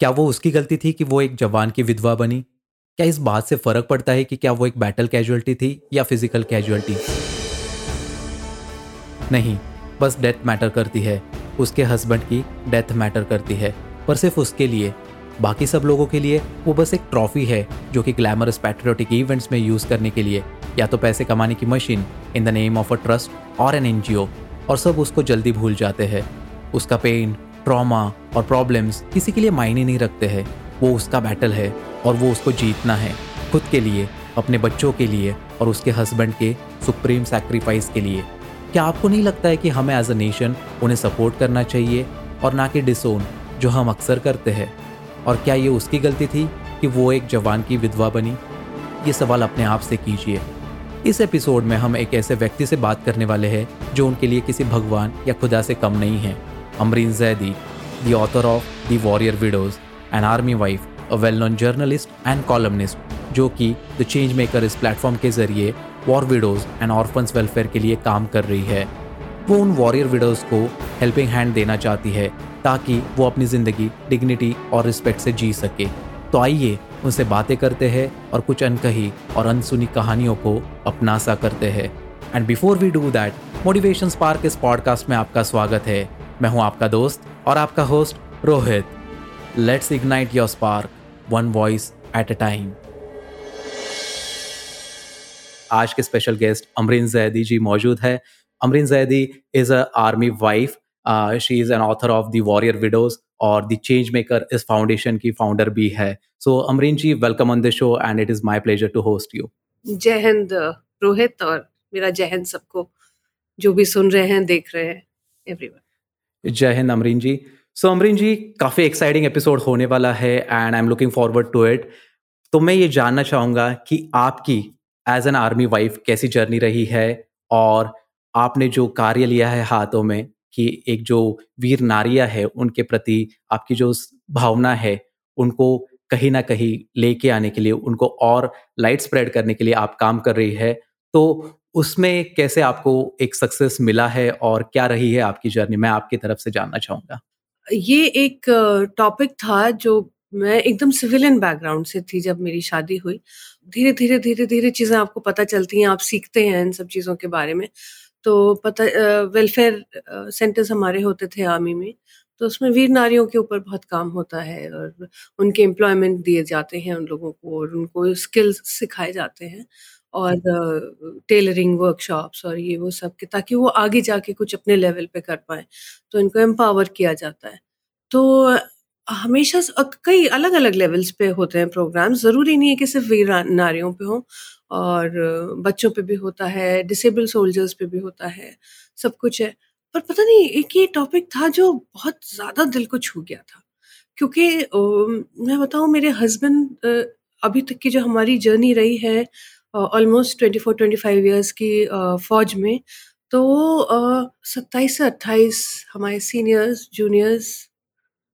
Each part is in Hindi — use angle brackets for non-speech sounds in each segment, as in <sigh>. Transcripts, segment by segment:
क्या वो उसकी गलती थी कि वो एक जवान की विधवा बनी? क्या इस बात से फ़र्क पड़ता है कि क्या वो एक बैटल कैजुअलिटी थी या फ़िज़िकल कैजुअलिटी नहीं, बस डेथ मैटर करती है। उसके हस्बैंड की डेथ मैटर करती है। पर सिर्फ़ उसके लिए। बाकी सब लोगों के लिए वो बस एक ट्रॉफी है, जो कि ग्लैमरस पैट्रियोटिक इवेंट्स में यूज़ करने के लिए। या तो पैसे कमाने की machine in the name of a trust और एन एन और सब उसको जल्दी भूल जाते हैं। उसका पेन ट्रॉमा और प्रॉब्लम्स किसी के लिए मायने नहीं रखते हैं। वो उसका बैटल है और वो उसको जीतना है। खुद के लिए, अपने बच्चों के लिए और उसके हस्बैंड के सुप्रीम सेक्रीफाइस के लिए। क्या आपको नहीं लगता है कि हमें एज अ नेशन उन्हें सपोर्ट करना चाहिए और ना कि डिसोन जो हम अक्सर करते हैं? और क्या ये उसकी गलती थी कि वो एक जवान की विधवा बनी? ये सवाल अपने आप से कीजिए। इस एपिसोड में हम एक ऐसे व्यक्ति से बात करने वाले हैं जो उनके लिए किसी भगवान या खुदा से कम नहीं है। Zaidi the author of the warrior widows an army wife a well known journalist and columnist जो कि द चेंज मेकर इस प्लेटफॉर्म के ज़रिए war widows and orphans welfare के लिए काम कर रही है। वो उन वॉरियर विडोज को हेल्पिंग हैंड देना चाहती है, ताकि वो अपनी ज़िंदगी डिग्निटी और रिस्पेक्ट से जी सके। तो आइए उनसे बातें करते हैं और कुछ अनकही और अनसुनी कहानियों को अपना सा करते हैं। And before we do that motivation spark इस पॉडकास्ट में आपका स्वागत है। मैं हूँ आपका दोस्त और आपका host Rohit. Let's ignite your spark one voice at a time आज के स्पेशल गेस्ट अमरीन जैदी जी मौजूद है। Amreen Zaidi is a army wife she is an author of the warrior widows और द चेंज मेकर इस फाउंडेशन की फाउंडर भी है। So so, Amreen ji welcome on the show and it is my pleasure to host you जय हिंद रोहित और मेरा जय हिंद सबको। जो भी सुन रहे हैं देख रहे हैं एवरीवन जय हिंद अमरीन जी। सो so, अमरीन जी काफ़ी एक्साइटिंग एपिसोड होने वाला है and I am looking forward to it तो मैं ये जानना चाहूँगा कि आपकी एज एन आर्मी वाइफ कैसी जर्नी रही है? और आपने जो कार्य लिया है हाथों में कि एक जो वीर नारिया है उनके प्रति आपकी जो भावना है उनको कहीं ना कहीं लेके आने के लिए उनको और लाइट स्प्रेड करने के लिए आप काम कर रही है। तो उसमें कैसे आपको एक सक्सेस मिला है और क्या रही है आपकी जर्नी मैं आपकी तरफ़ से जानना चाहूँगा। ये एक टॉपिक था जो मैं एकदम सिविलियन बैकग्राउंड से थी जब मेरी शादी हुई। धीरे धीरे धीरे धीरे चीज़ें आपको पता चलती हैं, आप सीखते हैं इन सब चीज़ों के बारे में। तो पता वेलफेयर सेंटर्स हमारे होते थे आर्मी में तो उसमें वीर नारियों के ऊपर बहुत काम होता है और उनके एम्प्लॉयमेंट दिए जाते हैं उन लोगों को और उनको स्किल्स सिखाए जाते हैं। और टेलरिंग वर्कशॉप्स और ये वो सब के, ताकि वो आगे जाके कुछ अपने लेवल पे कर पाए। तो इनको एम्पावर किया जाता है। तो हमेशा कई अलग अलग लेवल्स पे होते हैं प्रोग्राम ज़रूरी नहीं है कि सिर्फ़ वीर नारियों पे हो और बच्चों पे भी होता है डिसेबल सोल्जर्स पे भी होता है, सब कुछ है। पर पता नहीं, एक ये टॉपिक था जो बहुत ज़्यादा दिल को छू गया था। क्योंकि मैं बताऊँ मेरे हस्बैंड अभी तक की जो हमारी जर्नी रही है almost twenty four twenty five years की फौज में। तो सत्ताईस से अट्ठाईस हमारे सीनियर्स जूनियर्स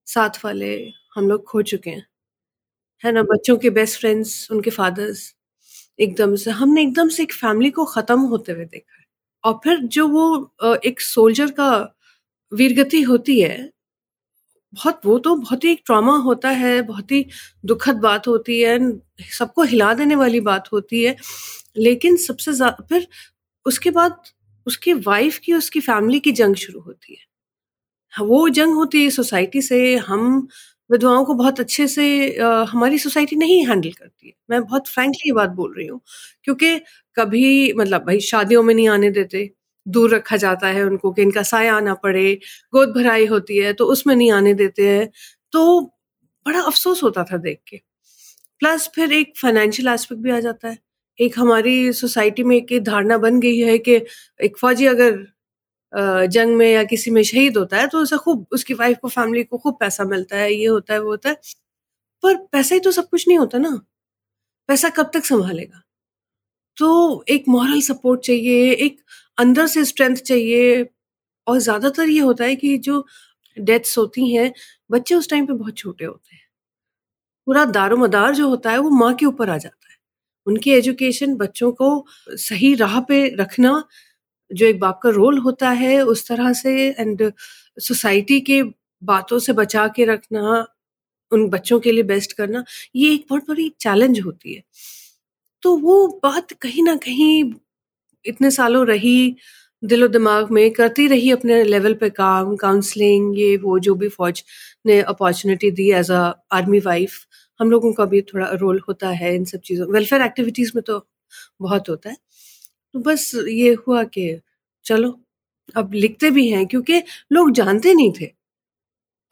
साथ वाले हम लोग खो चुके हैं। है ना? बच्चों के बेस्ट फ्रेंड्स उनके फादर्स एकदम से, हमने एकदम से एक फैमिली को ख़त्म होते हुए देखा है। और फिर जो वो एक सोल्जर का वीरगति होती है बहुत वो तो बहुत ही ट्रॉमा होता है बहुत ही दुखद बात होती है सबको हिला देने वाली बात होती है। लेकिन सबसे ज़्यादा फिर उसके बाद उसकी वाइफ की उसकी फैमिली की जंग शुरू होती है। वो जंग होती है सोसाइटी से हम विधवाओं को बहुत अच्छे से आ, हमारी सोसाइटी नहीं हैंडल करती है। मैं बहुत फ्रैंकली ये बात बोल रही हूँ क्योंकि कभी मतलब भाई शादियों में नहीं आने देते दूर रखा जाता है उनको कि इनका साया आना पड़े, गोद भराई होती है तो उसमें नहीं आने देते हैं। तो बड़ा अफसोस होता था देख के। प्लस फिर एक फाइनेंशियल एस्पेक्ट भी आ जाता है। एक हमारी सोसाइटी में एक धारणा बन गई है कि एक फौजी अगर जंग में या किसी में शहीद होता है तो उसे खूब, उसकी वाइफ को फैमिली को खूब पैसा मिलता है, ये होता है, वो होता है। पर पैसा ही तो सब कुछ नहीं होता ना। पैसा कब तक संभालेगा? तो एक मॉरल सपोर्ट चाहिए, एक अंदर से स्ट्रेंथ चाहिए और ज़्यादातर ये होता है कि जो डेथ्स होती हैं, बच्चे उस टाइम पे बहुत छोटे होते हैं। पूरा दारोमदार जो होता है, वो माँ के ऊपर आ जाता है। उनकी एजुकेशन, बच्चों को सही राह पे रखना जो एक बाप का रोल होता है, उस तरह से एंड सोसाइटी के बातों से बचा के रखना, उन बच्चों के लिए बेस्ट करना, ये एक बहुत बड़ी चैलेंज होती है। तो वो बात कहीं ना कहीं इतने सालों रही, दिलो दिमाग में करती रही अपने लेवल पे काम काउंसलिंग ये वो, जो भी फौज ने अपॉर्चुनिटी दी एज अ आर्मी वाइफ हम लोगों का भी थोड़ा रोल होता है इन सब चीज़ों वेलफेयर एक्टिविटीज़ में तो बहुत होता है। तो बस ये हुआ कि चलो, अब लिखते भी हैं क्योंकि लोग जानते नहीं थे।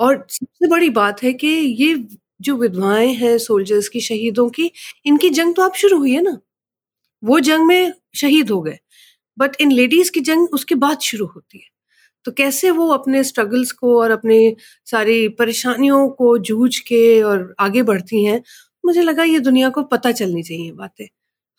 और सबसे बड़ी बात है कि ये जो विधवाएँ हैं सोल्जर्स की, शहीदों की, इनकी जंग तो अब शुरू हुई है ना। वो जंग में शहीद हो गए। बट इन लेडीज़ की जंग उसके बाद शुरू होती है। तो कैसे वो अपने स्ट्रगल्स को और अपने सारी परेशानियों को जूझ के और आगे बढ़ती हैं मुझे लगा ये दुनिया को पता चलनी चाहिए बातें।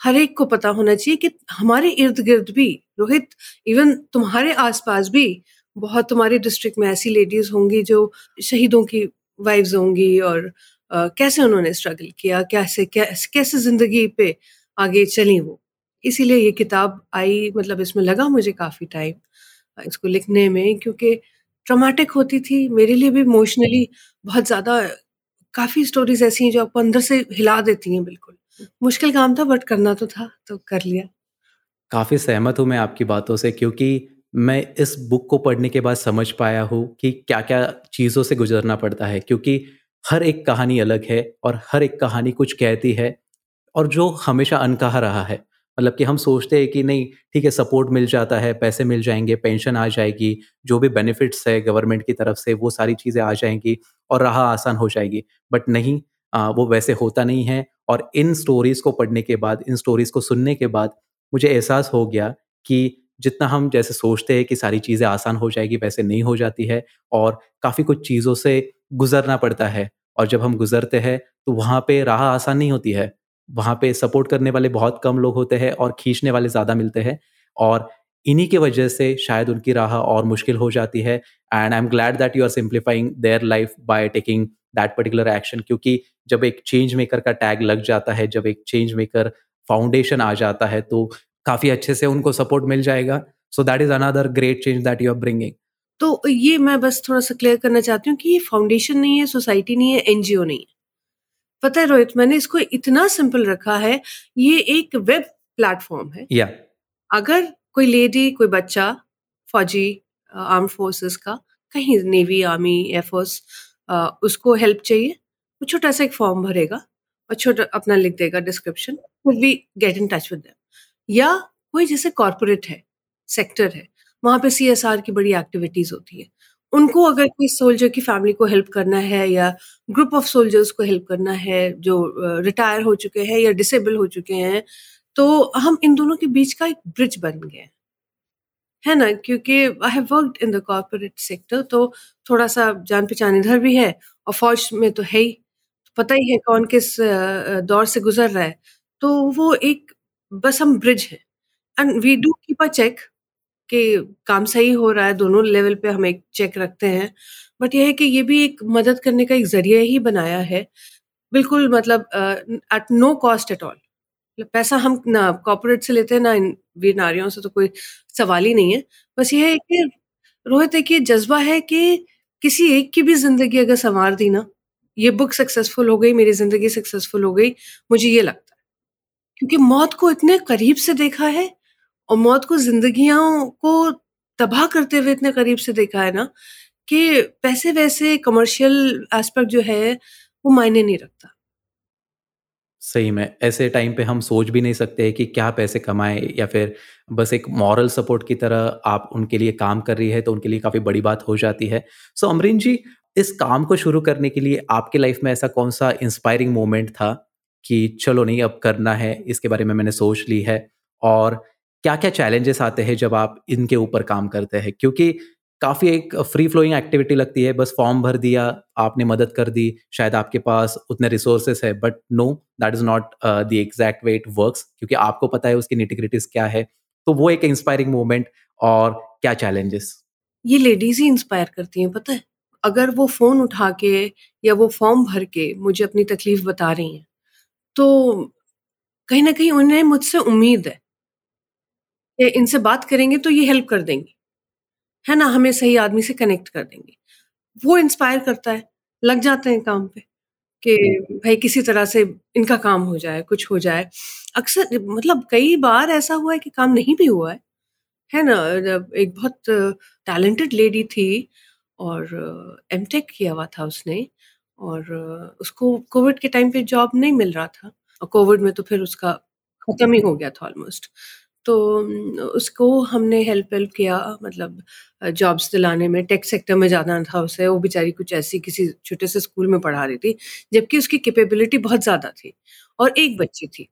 हर एक को पता होना चाहिए कि हमारे इर्द गिर्द भी रोहित इवन तुम्हारे आसपास भी बहुत तुम्हारे डिस्ट्रिक्ट में ऐसी लेडीज़ होंगी जो शहीदों की वाइफ्स होंगी और uh, कैसे उन्होंने स्ट्रगल किया कैसे कैसे कैसे ज़िंदगी पे आगे चली वो। इसीलिए ये किताब आई मतलब इसमें लगा मुझे काफ़ी टाइम इसको लिखने में, क्योंकि ट्रोमेटिक होती थी, मेरे लिए भी इमोशनली बहुत ज़्यादा, काफ़ी स्टोरीज ऐसी हैं जो आपको अंदर से हिला देती हैं बिल्कुल। मुश्किल काम था बट करना तो था तो कर लिया। काफ़ी सहमत हूँ मैं आपकी बातों से, क्योंकि मैं इस बुक को पढ़ने के बाद समझ पाया हूँ कि क्या क्या चीज़ों से गुजरना पड़ता है, क्योंकि हर एक कहानी अलग है और हर एक कहानी कुछ कहती है और जो हमेशा अनकहा रहा है। मतलब कि हम सोचते हैं कि नहीं ठीक है सपोर्ट मिल जाता है पैसे मिल जाएँगे पेंशन आ जाएगी जो भी बेनिफिट्स है गवर्नमेंट की तरफ़ से वो सारी चीज़ें आ जाएँगी और राह आसान हो जाएगी। बट नहीं आ, वो वैसे होता नहीं है और इन स्टोरीज़ को पढ़ने के बाद इन स्टोरीज़ को सुनने के बाद मुझे एहसास हो गया कि जितना हम जैसे सोचते हैं कि सारी चीज़ें आसान हो जाएगी वैसे नहीं हो जाती है और काफ़ी कुछ चीज़ों से गुजरना पड़ता है। और जब हम गुजरते हैं तो वहाँ पे राह आसान नहीं होती है। वहाँ पे सपोर्ट करने वाले बहुत कम लोग होते हैं और खींचने वाले ज़्यादा मिलते हैं और इन्हीं के वजह से शायद उनकी राह और मुश्किल हो जाती है and I am glad that you are simplifying their life by taking that particular action क्योंकि जब एक चेंज मेकर का टैग लग जाता है, जब एक चेंज मेकर फाउंडेशन आ जाता है तो काफ़ी अच्छे से उनको सपोर्ट मिल जाएगा। So that is another great change that you are bringing तो ये मैं बस थोड़ा सा क्लियर करना चाहती हूँ कि ये फाउंडेशन नहीं है सोसाइटी नहीं है एनजीओ नहीं है। पता है रोहित मैंने इसको इतना सिंपल रखा है ये एक वेब प्लेटफॉर्म है। या अगर कोई लेडी कोई बच्चा फौजी आर्म फोर्सेस का कहीं नेवी आर्मी एयरफोर्स उसको हेल्प चाहिए वो छोटा सा एक फॉर्म भरेगा और छोटा अपना लिख देगा description we get in touch with them या कोई जैसे कॉरपोरेट है सेक्टर है वहाँ पे सी की बड़ी एक्टिविटीज़ होती है। उनको अगर कोई सोल्जर की फैमिली को हेल्प करना है या ग्रुप ऑफ़ सोल्जर्स को हेल्प करना है जो रिटायर हो चुके हैं या डिसेबल हो चुके हैं तो हम इन दोनों के बीच का एक ब्रिज बन गए। है ना? क्योंकि I have worked in the corporate sector तो थोड़ा सा जान पहचान इधर भी है और फौज में तो है ही। पता ही है कौन किस दौर से गुजर रहा है। तो वो एक, बस हम ब्रिज है। And we do keep a check कि काम सही हो रहा है, दोनों लेवल पे हम एक चेक रखते हैं। बट यह है कि ये भी एक मदद करने का एक ज़रिया ही बनाया है। बिल्कुल मतलब at no cost at all पैसा हम ना कॉपोरेट से लेते हैं, ना इन नारियों से तो कोई सवाल ही नहीं है। बस ये है कि, रोहित एक ये जज्बा है कि किसी एक की भी ज़िंदगी अगर संवार दी ना, ये बुक सक्सेसफुल हो गई, मेरी ज़िंदगी सक्सेसफुल हो गई, मुझे ये लगता है। क्योंकि मौत को इतने करीब से देखा है और मौत को जिंदगियों को तबाह करते हुए इतने करीब से देखा है ना, कि पैसे वैसे कमर्शियल एस्पेक्ट जो है, वो मायने नहीं रखता। सही में, ऐसे टाइम पे हम सोच भी नहीं सकते कि क्या पैसे कमाए, या फिर बस एक मॉरल सपोर्ट की तरह आप उनके लिए काम कर रही है तो उनके लिए काफ़ी बड़ी बात हो जाती है। सो अमरीन जी, इस काम को शुरू करने के लिए आपके लाइफ में ऐसा कौन सा इंस्पायरिंग मोमेंट था कि चलो नहीं, अब करना है, इसके बारे में मैंने सोच ली है, और क्या क्या चैलेंजेस आते हैं जब आप इनके ऊपर काम करते हैं? क्योंकि काफ़ी एक फ्री फ्लोइंग एक्टिविटी लगती है, बस फॉर्म भर दिया, आपने मदद कर दी, शायद आपके पास उतने रिसोर्सेस है but no that is not the exact way it works क्योंकि आपको पता है उसकी निटिग्रिटीज क्या है। तो वो एक इंस्पायरिंग मोमेंट और क्या चैलेंजेस ये लेडीज़ ही इंस्पायर करती हैं, पता है? अगर वो फ़ोन उठा के या वो फॉर्म भर के मुझे अपनी तकलीफ़ बता रही हैं तो कहीं ना कहीं उन्हें मुझसे उम्मीद है। इनसे बात करेंगे तो ये हेल्प कर देंगे है ना हमें सही आदमी से कनेक्ट कर देंगे वो इंस्पायर करता है लग जाते हैं काम पे कि भाई किसी तरह से इनका काम हो जाए, कुछ हो जाए। अक्सर मतलब कई बार ऐसा हुआ है कि काम नहीं भी हुआ है, है ना? एक बहुत टैलेंटेड लेडी थी और एमटेक किया हुआ था उसने और उसको कोविड के टाइम पे जॉब नहीं मिल रहा था और कोविड में तो फिर उसका खत्म ही हो गया था ऑलमोस्ट। तो उसको हमने हेल्प वेल्प किया मतलब जॉब्स दिलाने में। टेक सेक्टर में जाना था उसे, वो बेचारी कुछ ऐसी किसी छोटे से स्कूल में पढ़ा रही थी, जबकि उसकी कैपेबिलिटी बहुत ज़्यादा थी और एक बच्ची थी।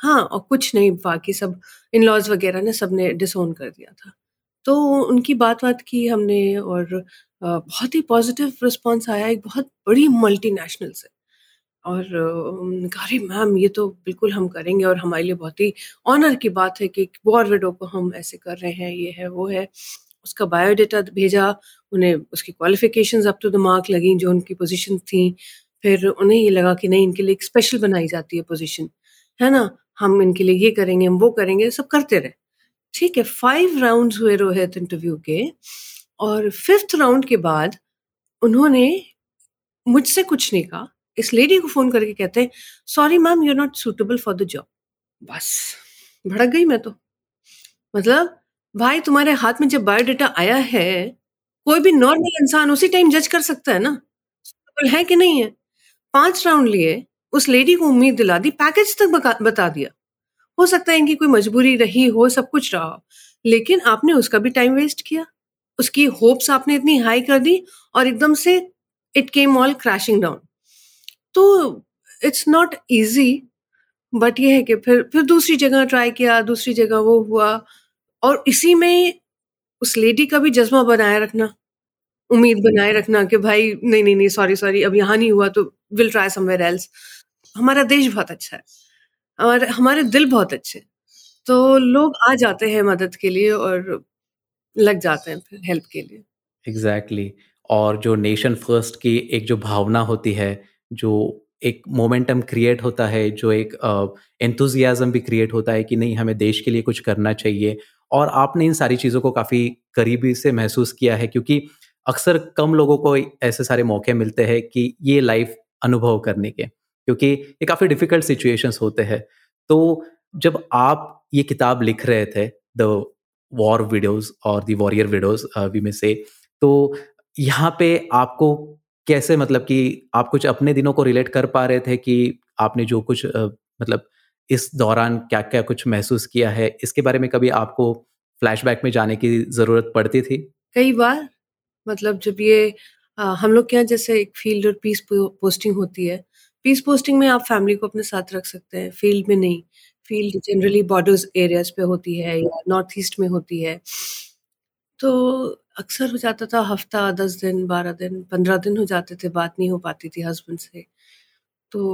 हाँ और कुछ नहीं, बाकी सब इन लॉज वगैरह ने सबने डिसोन कर दिया था। तो उनकी बात बात की हमने और बहुत ही पॉजिटिव रिस्पॉन्स आया, एक बहुत बड़ी मल्टीनेशनल से। और कहा, अरे मैम, ये तो बिल्कुल हम करेंगे और हमारे लिए बहुत ही ऑनर की बात है कि वॉर विडो को हम ऐसे कर रहे हैं, ये है, वो है। उसका बायोडाटा भेजा, उन्हें उसकी qualification up to the mark लगी जो उनकी पोजीशन थी। फिर उन्हें ये लगा कि नहीं, इनके लिए एक स्पेशल बनाई जाती है पोजीशन है ना? हम इनके लिए ये करेंगे, हम वो करेंगे, सब करते रहे। ठीक है फाइव राउंड्स हुए रोहित इंटरव्यू के और फिफ्थ राउंड के बाद उन्होंने मुझसे कुछ नहीं कहा। इस लेडी को फ़ोन करके कहते हैं sorry ma'am you not suitable for the job बस, भड़क गई मैं तो। मतलब भाई तुम्हारे हाथ में जब बायोडाटा आया है, कोई भी नॉर्मल इंसान उसी टाइम जज कर सकता है ना? है कि नहीं है? पाँच राउंड लिए, उस लेडी को उम्मीद दिला दी पैकेज तक बता दिया। हो सकता है इनकी कोई मजबूरी रही हो, सब कुछ रहा हो, लेकिन आपने उसका भी टाइम वेस्ट किया। उसकी होप्स आपने इतनी हाई कर दी और एकदम से it came all crashing down तो इट्स नॉट इजी बट ये है कि फिर फिर दूसरी जगह ट्राई किया, दूसरी जगह वो हुआ। और इसी में उस लेडी का भी जज्बा बनाए रखना, उम्मीद बनाए रखना कि भाई, नहीं नहीं नहीं सॉरी सॉरी अब यहाँ नहीं हुआ तो विल ट्राई समवेयर एल्स हमारा देश बहुत अच्छा है। और हमारे दिल बहुत अच्छे तो लोग आ जाते हैं मदद के लिए और लग जाते हैं फिर हेल्प के लिए। Exactly exactly. और जो नेशन फ़र्स्ट की एक जो भावना होती है जो एक मोमेंटम क्रिएट होता है, जो एक एंथुजियाज़म भी क्रिएट होता है कि नहीं, हमें देश के लिए कुछ करना चाहिए। और आपने इन सारी चीज़ों को काफ़ी करीबी से महसूस किया है, क्योंकि अक्सर कम लोगों को ऐसे सारे मौके मिलते हैं कि ये लाइफ अनुभव करने के, क्योंकि ये काफ़ी डिफ़िकल्ट सिचुएशंस होते हैं। तो जब आप ये किताब लिख रहे थे द वॉर वीडियोस और द वॉरियर वी में से तो यहाँ पे आपको कैसे मतलब कि आप कुछ अपने दिनों को रिलेट कर पा रहे थे कि आपने जो कुछ मतलब इस दौरान क्या क्या कुछ महसूस किया है? इसके बारे में कभी आपको फ्लैशबैक में जाने की ज़रूरत पड़ती थी? कई बार मतलब जब ये आ, हम लोग के यहाँ जैसे एक फ़ील्ड और पीस पोस्टिंग होती है। पीस पोस्टिंग में आप फैमिली को अपने साथ रख सकते हैं फ़ील्ड में नहीं। फ़ील्ड जनरली बॉर्डर्स एरियाज़ पे होती है या नॉर्थ ईस्ट में होती है। तो अक्सर हो जाता था, हफ़्ता, दस दिन, बारह दिन, पंद्रह दिन हो जाते थे, बात नहीं हो पाती थी हस्बैंड से। तो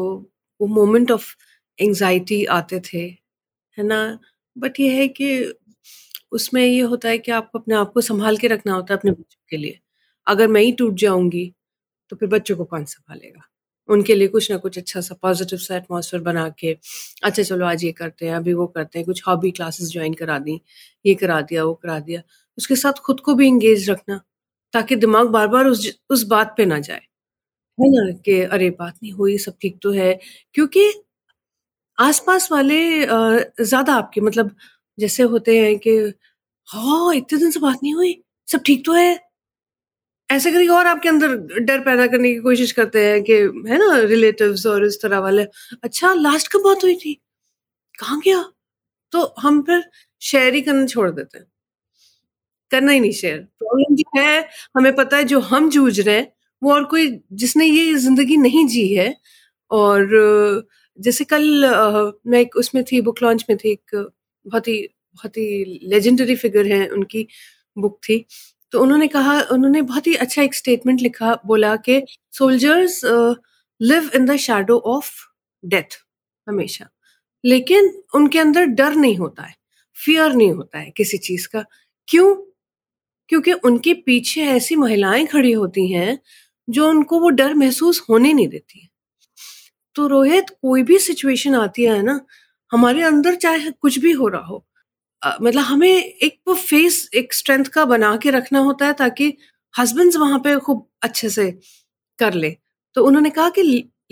वो मोमेंट ऑफ़ एंजाइटी आते थे, है ना? बट ये है कि उसमें ये होता है कि आपको अपने आप को संभाल के रखना होता है अपने बच्चों के लिए। अगर मैं ही टूट जाऊँगी तो फिर बच्चों को कौन संभालेगा? उनके लिए कुछ ना कुछ अच्छा सा पॉजिटिव सा एटमोसफेयर बना के अच्छा चलो आज ये करते हैं, अभी वो करते हैं, कुछ हॉबी क्लासेस ज्वाइन करा दी, ये करा दिया, वो करा दिया। उसके साथ खुद को भी इंगेज रखना, ताकि दिमाग बार बार उस उस बात पे ना जाए। है ना कि, अरे, बात नहीं हुई, सब ठीक तो है। क्योंकि आसपास वाले ज़्यादा आपके मतलब जैसे होते हैं कि हाँ इतने दिन से बात नहीं हुई, सब ठीक तो है। ऐसे करके और आपके अंदर डर पैदा करने की कोशिश करते हैं कि, है ना रिलेटिव्स और इस तरह वाले। अच्छा लास्ट कब बात हुई थी? कहाँ गया? तो हम फिर शेयर ही करना छोड़ देते हैं। करना ही नहीं शेयर प्रॉब्लम जो है, हमें पता है जो हम जूझ रहे हैं, वो और कोई जिसने ये ज़िंदगी नहीं जी है और, जैसे कल मैं एक उसमें थी बुक लॉन्च में थी, एक बहुत ही बहुत ही लेजेंडरी फिगर है, उनकी बुक थी। तो उन्होंने कहा, उन्होंने बहुत ही अच्छा एक स्टेटमेंट लिखा, बोला कि soldiers live in the shadow of death हमेशा। लेकिन उनके अंदर डर नहीं होता है फियर नहीं होता है किसी चीज़ का। क्यों? क्योंकि उनके पीछे ऐसी महिलाएँ खड़ी होती हैं जो उनको वो डर महसूस होने नहीं देती तो रोहित कोई भी सिचुएशन आती है ना हमारे अंदर चाहे कुछ भी हो रहा हो आ, मतलब हमें एक वो फेस एक स्ट्रेंथ का बना के रखना होता है ताकि हस्बैंड वहाँ पे खूब अच्छे से कर ले। तो उन्होंने कहा कि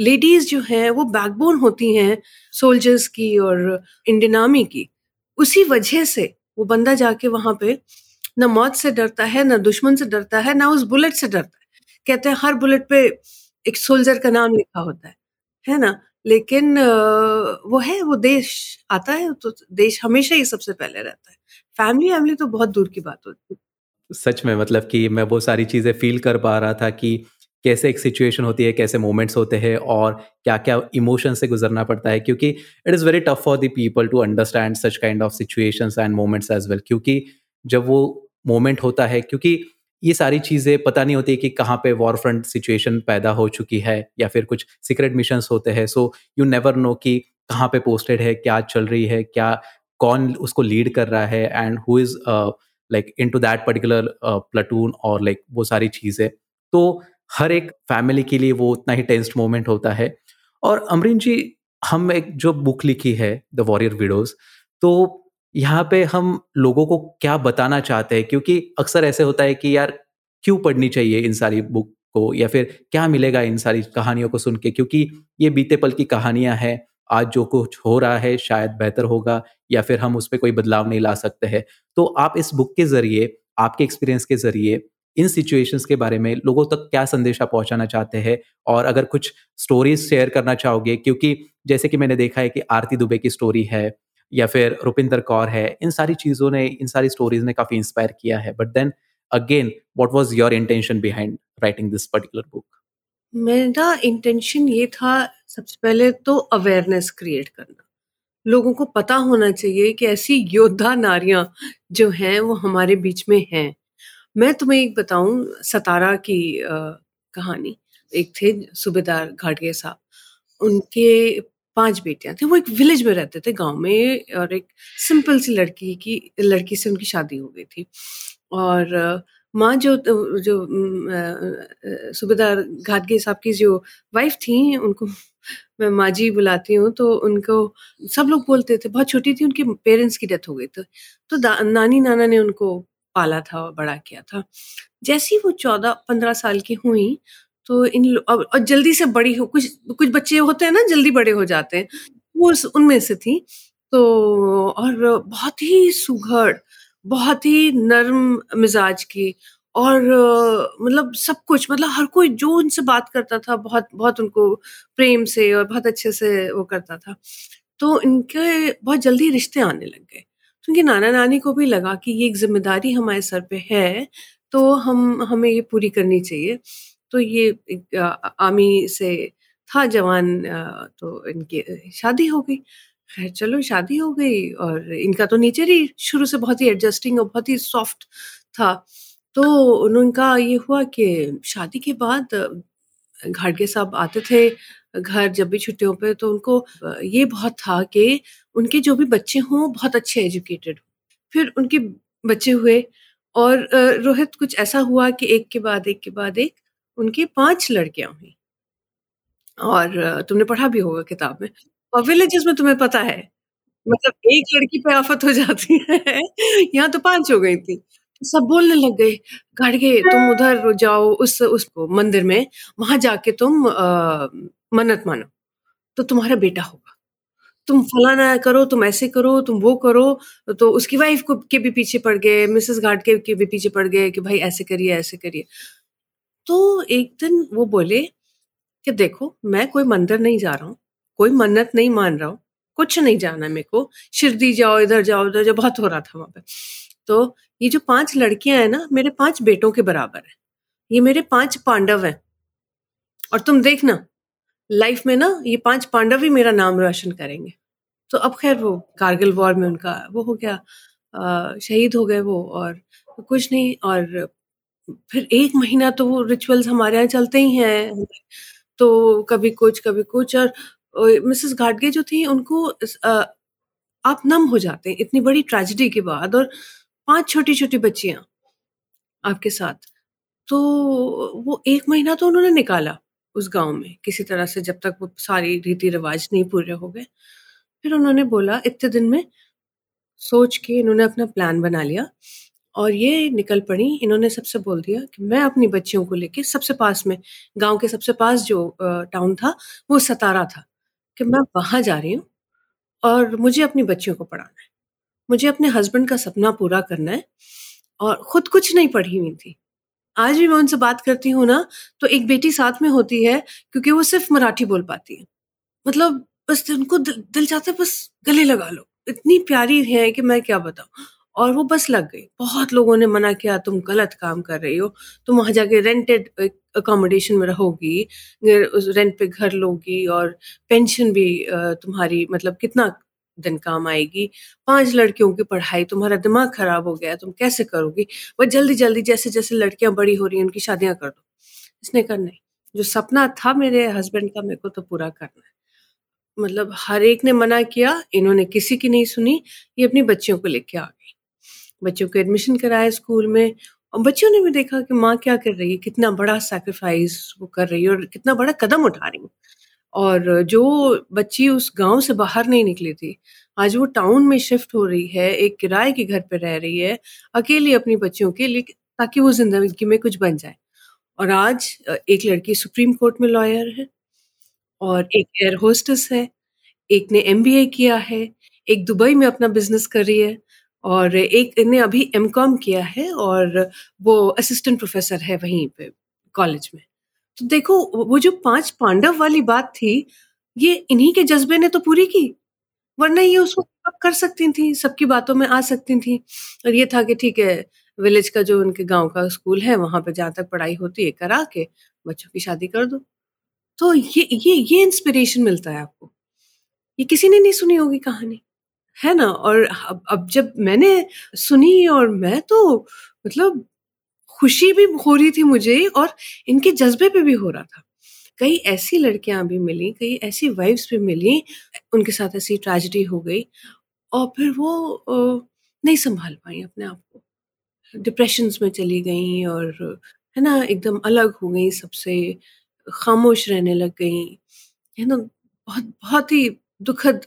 लेडीज़ जो हैं वो बैकबोन होती हैं सोल्जर्स की और इंडियन आर्मी की। उसी वजह से वो बंदा जाके वहाँ पे न मौत से डरता है, न दुश्मन से डरता है, ना उस बुलेट से डरता है। कहते हैं हर बुलेट पे एक सोल्जर का नाम लिखा होता है है ना? लेकिन वो है, वो देश आता है तो देश हमेशा ही सबसे पहले रहता है। फैमिली फैमिली तो बहुत दूर की बात होती है। सच में मतलब कि मैं वो सारी चीज़ें फील कर पा रहा था कि कैसे एक सिचुएशन होती है, कैसे मोमेंट्स होते हैं और क्या क्या इमोशन से गुजरना पड़ता है, क्योंकि it is very tough for the people to understand such kind of situations and moments as well क्योंकि जब वो मोमेंट होता है, क्योंकि ये सारी चीज़ें पता नहीं होती कि कहाँ पे वॉर फ्रंट सिचुएशन पैदा हो चुकी है या फिर कुछ सीक्रेट मिशंस होते हैं। सो यू नेवर नो कि कहाँ पे पोस्टेड है, क्या चल रही है, क्या, कौन उसको लीड कर रहा है and who is like into that particular platoon और लाइक वो सारी चीज़ें। तो हर एक फैमिली के लिए वो उतना ही टेंस्ड मोमेंट होता है। और अमरीन जी, हम एक जो बुक लिखी है द वॉरियर विडोज तो यहाँ पे हम लोगों को क्या बताना चाहते हैं? क्योंकि अक्सर ऐसे होता है कि यार, क्यों पढ़नी चाहिए इन सारी बुक को? या फिर क्या मिलेगा इन सारी कहानियों को सुन के क्योंकि ये बीते पल की कहानियाँ हैं। आज जो कुछ हो रहा है, शायद बेहतर होगा या फिर हम उस पर कोई बदलाव नहीं ला सकते हैं। तो आप इस बुक के ज़रिए, आपके एक्सपीरियंस के ज़रिए, इन सिचुएशंस के बारे में लोगों तक क्या संदेशा पहुंचाना चाहते हैं? और अगर कुछ स्टोरीज शेयर करना चाहोगे, क्योंकि जैसे कि मैंने देखा है कि आरती दुबे की स्टोरी है या फिर रुपिंदर कौर है इन सारी चीज़ों ने इन सारी स्टोरीज ने काफ़ी इंस्पायर किया है। But then again what was your intention behind writing this particular book मेरा इंटेंशन ये था सबसे पहले तो अवेयरनेस क्रिएट करना। लोगों को पता होना चाहिए कि ऐसी योद्धा नारियाँ जो हैं वो हमारे बीच में हैं। मैं तुम्हें एक बताऊँ सतारा की आ, कहानी। एक थे सूबेदार घाटगे साहब। उनके पाँच बेटियाँ थी, वो एक विलेज में रहते थे गाँव में और एक सिंपल सी लड़की की, लड़की से उनकी शादी हो गई थी। और माँ जो जो सूबेदार घाटगे साहब की जो वाइफ थी, उनको मैं माँ जी बुलाती हूँ तो उनको सब लोग बोलते थे, बहुत छोटी थी, उनके पेरेंट्स की डेथ हो गई थी। तो नानी नाना ने उनको पाला था और बड़ा किया था। जैसी वो चौदह, पंद्रह साल की हुई तो इन और जल्दी से बड़ी हो, कुछ कुछ बच्चे होते हैं ना, जल्दी बड़े हो जाते हैं, वो उनमें से थी। तो और बहुत ही सुघड़, बहुत ही नर्म मिजाज की, और मतलब सब कुछ मतलब हर कोई जो उनसे बात करता था, बहुत बहुत उनको प्रेम से और बहुत अच्छे से वो करता था। तो इनके बहुत जल्दी रिश्ते आने लग गए। क्योंकि नाना नानी को भी लगा कि ये एक ज़िम्मेदारी हमारे सर पे है तो हम, हमें ये पूरी करनी चाहिए। तो ये आर्मी से था जवान तो इनकी, शादी हो गई। खैर चलो, शादी हो गई और इनका तो नेचर ही शुरू से बहुत ही एडजस्टिंग और बहुत ही सॉफ्ट था। तो उनका ये हुआ कि शादी के बाद घाटगे साहब आते थे, घर जब भी छुट्टियों पे तो उनको ये बहुत था कि उनके जो भी बच्चे हों, बहुत अच्छे एजुकेटेड फिर उनके बच्चे हुए और रोहित कुछ ऐसा हुआ कि एक के बाद, एक के बाद, एक उनकी पाँच लड़कियाँ हुई। और तुमने पढ़ा भी होगा किताब में और विलेजेस में तुम्हें पता है मतलब एक लड़की पे आफत हो जाती <laughs> है यहाँ तो पाँच हो गई थी। तो सब बोलने लग गए गाड़गे तुम उधर जाओ उस उसको मंदिर में वहाँ जाके तुम आ, मन्नत मानो तो तुम्हारा बेटा होगा। तुम फलाना करो तुम ऐसे करो तुम वो करो। तो उसकी वाइफ को के भी पीछे पड़ गए मिसेस घाट के, के भी पीछे पड़ गए कि भाई ऐसे करिए ऐसे करिए। तो एक दिन वो बोले कि देखो, मैं कोई मंदिर नहीं जा रहा हूँ, कोई मन्नत नहीं मान रहा हूँ, कुछ नहीं जाना मेरे को। शिरदी जाओ, इधर जाओ इधर जाओ, बहुत हो रहा था वहाँ पर तो ये जो पाँच लड़कियाँ हैं ना, मेरे पाँच बेटों के बराबर है। ये मेरे पाँच पांडव हैं। और तुम देखना, लाइफ में ना ये पाँच पांडव ही मेरा नाम रोशन करेंगे। तो अब खैर वो कारगिल वॉर में उनका वो हो गया शहीद हो गए वो और कुछ नहीं और फिर एक महीना तो रिचुअल्स हमारे यहाँ चलते ही हैं। तो कभी कुछ कभी कुछ और मिसेस घाटगे जो थी, उनको आप नम हो जाते हैं। इतनी बड़ी ट्रेजिडी के बाद और पाँच छोटी छोटी बच्चियाँ आपके साथ। तो वो एक महीना तो उन्होंने निकाला उस गाँव में, किसी तरह से जब तक वो सारी रीति रिवाज नहीं पूरे हो गए। फिर उन्होंने बोला, इतने दिन में सोच के इन्होंने अपना प्लान बना लिया। और ये निकल पड़ी। इन्होंने सबसे बोल दिया कि मैं अपनी बच्चियों को लेके सबसे पास में गाँव के सबसे पास जो टाउन था वो सतारा था कि मैं वहाँ जा रही हूँ और मुझे अपनी बच्चियों को पढ़ाना है। मुझे अपने हस्बैंड का सपना पूरा करना है और खुद कुछ नहीं पढ़ी हुई थी। आज भी मैं उनसे बात करती हूँ ना तो एक बेटी साथ में होती है क्योंकि वो सिर्फ़ मराठी बोल पाती है। मतलब बस उनको दिल, चाहता है बस गले लगा लो। इतनी प्यारी है कि मैं क्या बताऊँ? और वो बस लग गई। बहुत लोगों ने मना किया, तुम गलत काम कर रही हो। तुम वहाँ जाके रेंटेड अकोमोडेशन में रहोगी उस रेंट पे घर लोगी और पेंशन भी तुम्हारी मतलब कितना दिन काम आएगी। पाँच लड़कियों की पढ़ाई, तुम्हारा दिमाग खराब हो गया तुम कैसे करोगी? वह जल्दी जल्दी जैसे जैसे लड़कियाँ बड़ी हो रही हैं, उनकी शादियाँ कर दो। इसने कर नहीं, जो सपना था मेरे हस्बैंड का, मेरे को तो पूरा करना है। मतलब हर एक ने मना किया, इन्होंने किसी की नहीं सुनी, ये अपनी बच्चियों को लेके आ बच्चों को एडमिशन कराया स्कूल में और बच्चों ने भी देखा कि माँ क्या कर रही है, कितना बड़ा सेक्रीफाइस वो कर रही है और कितना बड़ा कदम उठा रही है। और जो बच्ची उस गाँव से बाहर नहीं निकली थी, आज वो टाउन में शिफ्ट हो रही है, एक किराए के घर पे रह रही है, अकेली अपनी बच्चियों के लिए, ताकि वो ज़िंदगी में कुछ बन जाए। और आज एक लड़की सुप्रीम कोर्ट में लॉयर है और एक एयर होस्टेस है, एक ने एमबीए किया है, एक दुबई में अपना बिज़नेस कर रही है और एक ने अभी एम कॉम किया है और वो असिस्टेंट प्रोफेसर है वहीं पे कॉलेज में। तो देखो, वो जो पाँच पांडव वाली बात थी, ये इन्हीं के जज्बे ने तो पूरी की, वरना ये उसको कर सकती थी, सबकी बातों में आ सकती थी। और ये था कि ठीक है विलेज का जो उनके गाँव का स्कूल है, वहाँ पे जहाँ तक पढ़ाई होती है, करा के बच्चों की शादी कर दो। तो ये ये ये इंस्पिरेशन मिलता है आपको। ये किसी ने नहीं सुनी होगी कहानी। है ना? और अब अब जब मैंने सुनी और मैं तो मतलब खुशी भी हो रही थी मुझे और इनके जज्बे पे भी हो रहा था। कई ऐसी लड़कियाँ भी मिली, कई ऐसी वाइफ्स भी मिली, उनके साथ ऐसी ट्रेजिडी हो गई और फिर वो नहीं संभाल पाई अपने आप को। डिप्रेशन में चली गई और, है ना, एकदम अलग हो गई, सबसे खामोश रहने लग गई। है ना? बहुत बहुत ही दुखद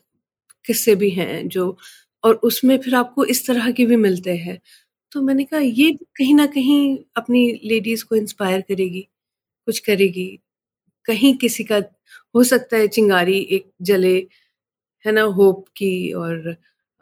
किस्से भी हैं जो और उसमें फिर आपको इस तरह के भी मिलते हैं। तो मैंने कहा, ये कहीं ना कहीं अपनी लेडीज़ को इंस्पायर करेगी, कुछ करेगी। कहीं किसी का हो सकता है चिंगारी एक जले, है ना, होप की और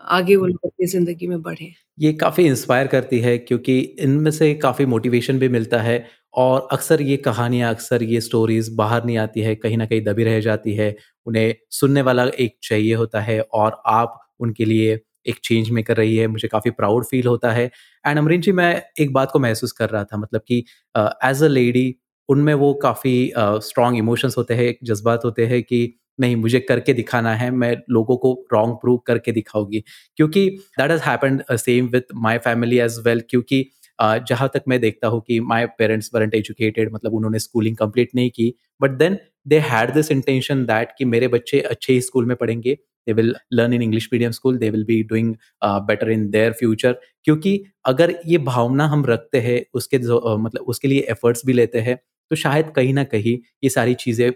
आगे वो लोग अपनी ज़िंदगी में बढ़े। ये काफ़ी इंस्पायर करती है क्योंकि इनमें से काफ़ी मोटिवेशन भी मिलता है और अक्सर ये कहानियाँ, अक्सर ये स्टोरीज बाहर नहीं आती है, कहीं ना कहीं दबी रह जाती है। उन्हें सुनने वाला एक चाहिए होता है और आप उनके लिए एक चेंज मेकर रही है। मुझे काफ़ी प्राउड फील होता है। एंड अमरीन जी, मैं एक बात को महसूस कर रहा था मतलब कि एज अ लेडी उनमें वो काफ़ी स्ट्रॉन्ग इमोशंस होते हैं जज्बात होते हैं कि नहीं मुझे करके दिखाना है मैं लोगों को रॉन्ग प्रूव करके दिखाऊँगी। क्योंकि that has happened same with my family as well क्योंकि uh, जहाँ तक मैं देखता हूँ कि माय पेरेंट्स वरेंट एजुकेटेड मतलब उन्होंने स्कूलिंग कंप्लीट नहीं की but then they had this intention that कि मेरे बच्चे अच्छे ही स्कूल में पढ़ेंगे they will learn in English medium school they will be doing better in their future क्योंकि अगर ये भावना हम रखते हैं उसके uh, मतलब उसके लिए एफर्ट्स भी लेते हैं तो शायद कहीं ना कहीं ये सारी चीज़ें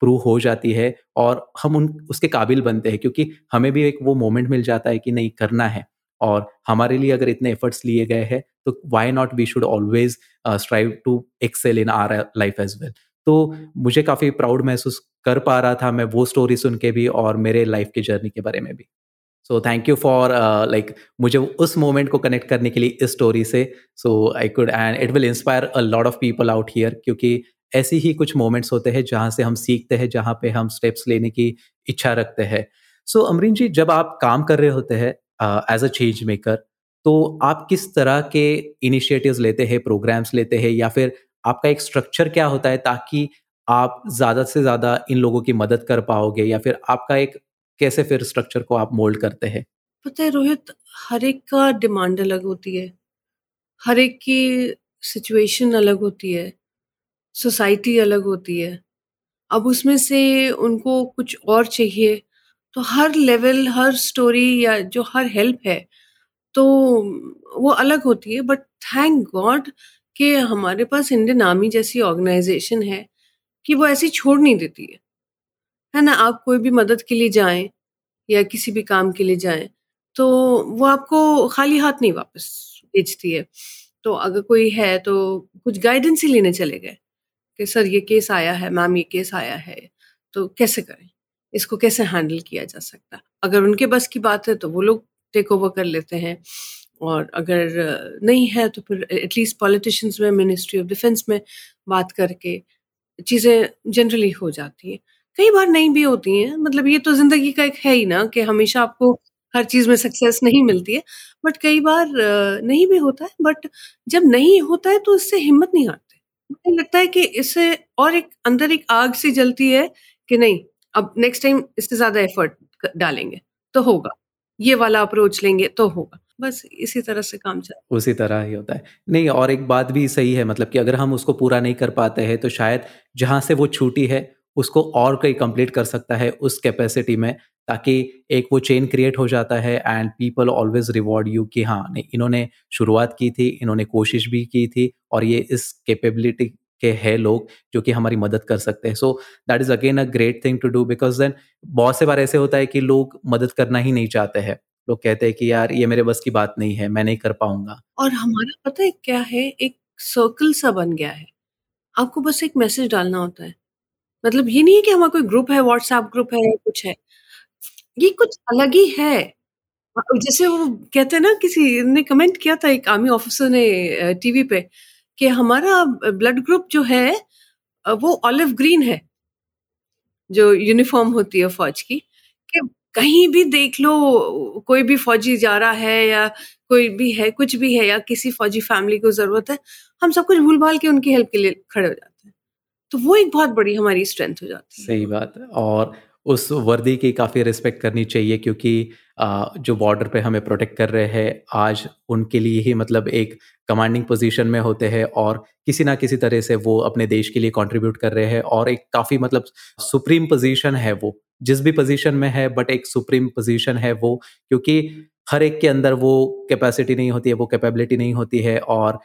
प्रूव हो जाती है और हम उन, उसके काबिल बनते हैं क्योंकि हमें भी एक वो मोमेंट मिल जाता है कि नहीं, करना है। और हमारे लिए अगर इतने एफर्ट्स लिए गए हैं तो why not we should always strive to excel in our life as well तो मुझे काफ़ी प्राउड महसूस कर पा रहा था मैं वो स्टोरी सुन के भी और मेरे लाइफ की जर्नी के बारे में भी। So thank you for like मुझे उस मोमेंट को कनेक्ट करने के लिए इस स्टोरी से। So I could and it will inspire a lot of people out here क्योंकि ऐसे ही कुछ मोमेंट्स होते हैं जहाँ से हम सीखते हैं जहाँ पे हम स्टेप्स लेने की इच्छा रखते हैं। सो so, अमरीन जी जब आप काम कर रहे होते हैं एज अ चेंज मेकर तो आप किस तरह के इनिशिएटिव्स लेते हैं प्रोग्राम्स लेते हैं या फिर आपका एक स्ट्रक्चर क्या होता है ताकि आप ज़्यादा से ज़्यादा इन लोगों की मदद कर पाओगे या फिर आपका एक कैसे फिर स्ट्रक्चर को आप मोल्ड करते हैं? पता है रोहित हर एक का डिमांड अलग होती है। हर एक की सिचुएशन अलग होती है। सोसाइटी अलग होती है। अब उसमें से उनको कुछ और चाहिए। तो हर लेवल, हर स्टोरी या जो हर हेल्प है तो वो अलग होती है। बट थैंक गॉड कि हमारे पास इंडियन आर्मी जैसी ऑर्गेनाइजेशन है कि वो ऐसी छोड़ नहीं देती है। है ना? आप कोई भी मदद के लिए जाएँ या किसी भी काम के लिए जाएँ तो वो आपको खाली हाथ नहीं वापस भेजती है। तो अगर कोई है तो कुछ गाइडेंस ही लेने चले गए। कि सर ये केस आया है, मैम ये केस आया है तो कैसे करें? इसको कैसे हैंडल किया जा सकता? अगर उनके बस की बात है तो वो लोग टेक ओवर कर लेते हैं और अगर नहीं है तो फिर एटलीस्ट पॉलिटिशियंस में मिनिस्ट्री ऑफ़ डिफेंस में बात करके चीज़ें जनरली हो जाती हैं। कई बार नहीं भी होती हैं मतलब ये तो ज़िंदगी का एक है ही ना कि हमेशा आपको हर चीज़ में सक्सेस नहीं मिलती है बट कई बार नहीं भी होता है बट जब नहीं होता है तो इससे हिम्मत नहीं आती मुझे लगता है कि इससे और एक अंदर एक आग सी जलती है कि नहीं, अब नेक्स्ट टाइम इससे ज़्यादा एफर्ट डालेंगे तो होगा। ये वाला अप्रोच लेंगे तो होगा। बस इसी तरह से काम चल उसी तरह ही होता है। नहीं, और एक बात भी सही है मतलब कि अगर हम उसको पूरा नहीं कर पाते हैं तो शायद जहाँ से वो छूटी है उसको और कहीं कंप्लीट कर सकता है उस कैपेसिटी में ताकि एक वो चेन क्रिएट हो जाता है and people always reward you कि हाँ नहीं, इन्होंने शुरुआत की थी, इन्होंने कोशिश भी की थी और ये इस कैपेबिलिटी के है लोग जो कि हमारी मदद कर सकते हैं। So that is again a great thing to do because then बहुत से बार ऐसे होता है कि लोग मदद करना ही नहीं चाहते हैं। लोग कहते हैं कि यार, ये मेरे बस की बात नहीं है, मैं नहीं कर पाऊँगा। और हमारा पता है क्या है? एक सर्कल सा बन गया है। आपको बस एक मैसेज डालना होता है। मतलब ये नहीं है कि हमारा कोई ग्रुप है व्हाट्सएप ग्रुप है, कुछ है। ये कुछ अलग ही है। जैसे वो कहते हैं ना, किसी ने कमेंट किया था, एक आर्मी ऑफिसर ने टीवी पे कि हमारा ब्लड ग्रुप जो है वो ऑलिव ग्रीन है, जो यूनिफॉर्म होती है फौज की, कि कहीं भी देख लो, कोई भी फौजी जा रहा है या कोई भी है, कुछ भी है या किसी फौजी फैमिली को ज़रूरत है, हम सब कुछ भूल भाल के उनकी हेल्प के लिए खड़े हो जाते तो वो एक बहुत बड़ी हमारी स्ट्रेंथ हो जाती है। सही बात है। और उस वर्दी की काफ़ी रिस्पेक्ट करनी चाहिए क्योंकि जो बॉर्डर पे हमें प्रोटेक्ट कर रहे हैं, आज उनके लिए ही मतलब एक कमांडिंग पोजीशन में होते हैं और किसी ना किसी तरह से वो अपने देश के लिए कंट्रीब्यूट कर रहे हैं और एक काफ़ी मतलब सुप्रीम पोजीशन है वो। जिस भी पोजीशन में है बट एक सुप्रीम पोजीशन है वो, क्योंकि हर एक के अंदर वो कैपेसिटी नहीं होती है, वो कैपेबिलिटी नहीं होती है और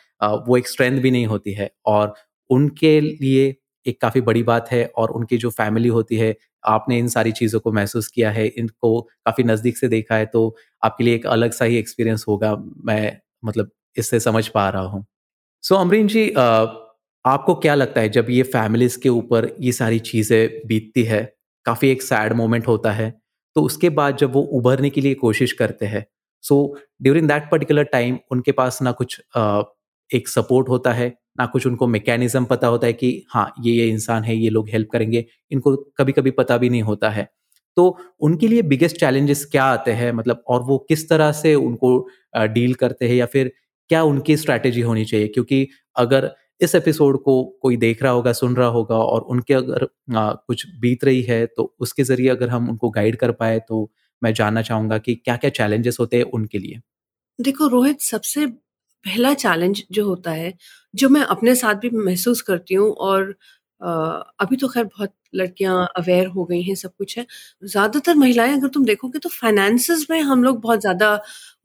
वो एक स्ट्रेंथ भी नहीं होती है और उनके लिए एक काफ़ी बड़ी बात है और उनकी जो फैमिली होती है आपने इन सारी चीज़ों को महसूस किया है इनको काफ़ी नज़दीक से देखा है तो आपके लिए एक अलग सा ही एक्सपीरियंस होगा मैं मतलब इससे समझ पा रहा हूँ। सो so, अमरीन जी आपको क्या लगता है जब ये फैमिलीज़ के ऊपर ये सारी चीज़ें बीतती है काफ़ी एक सैड मोमेंट होता है तो उसके बाद जब वो उभरने के लिए कोशिश करते हैं so during that particular time उनके पास ना कुछ एक सपोर्ट होता है ना कुछ उनको मैकेनिज्म पता होता है कि हाँ ये ये इंसान है ये लोग हेल्प करेंगे इनको कभी कभी पता भी नहीं होता है। तो उनके लिए बिगेस्ट चैलेंजेस क्या आते हैं? मतलब और वो किस तरह से उनको डील करते हैं या फिर क्या उनकी स्ट्रैटेजी होनी चाहिए? क्योंकि अगर इस एपिसोड को कोई देख रहा होगा सुन रहा होगा और उनके अगर आ, कुछ बीत रही है तो उसके ज़रिए अगर हम उनको गाइड कर पाए तो मैं जानना चाहूँगा कि क्या क्या चैलेंजेस होते हैं उनके लिए। देखो रोहित सबसे पहला चैलेंज जो होता है, जो मैं अपने साथ भी महसूस करती हूँ और अभी तो खैर बहुत लड़कियाँ अवेयर हो गई हैं, सब कुछ है। ज़्यादातर महिलाएँ अगर तुम देखोगे तो फाइनेंसेस में हम लोग बहुत ज़्यादा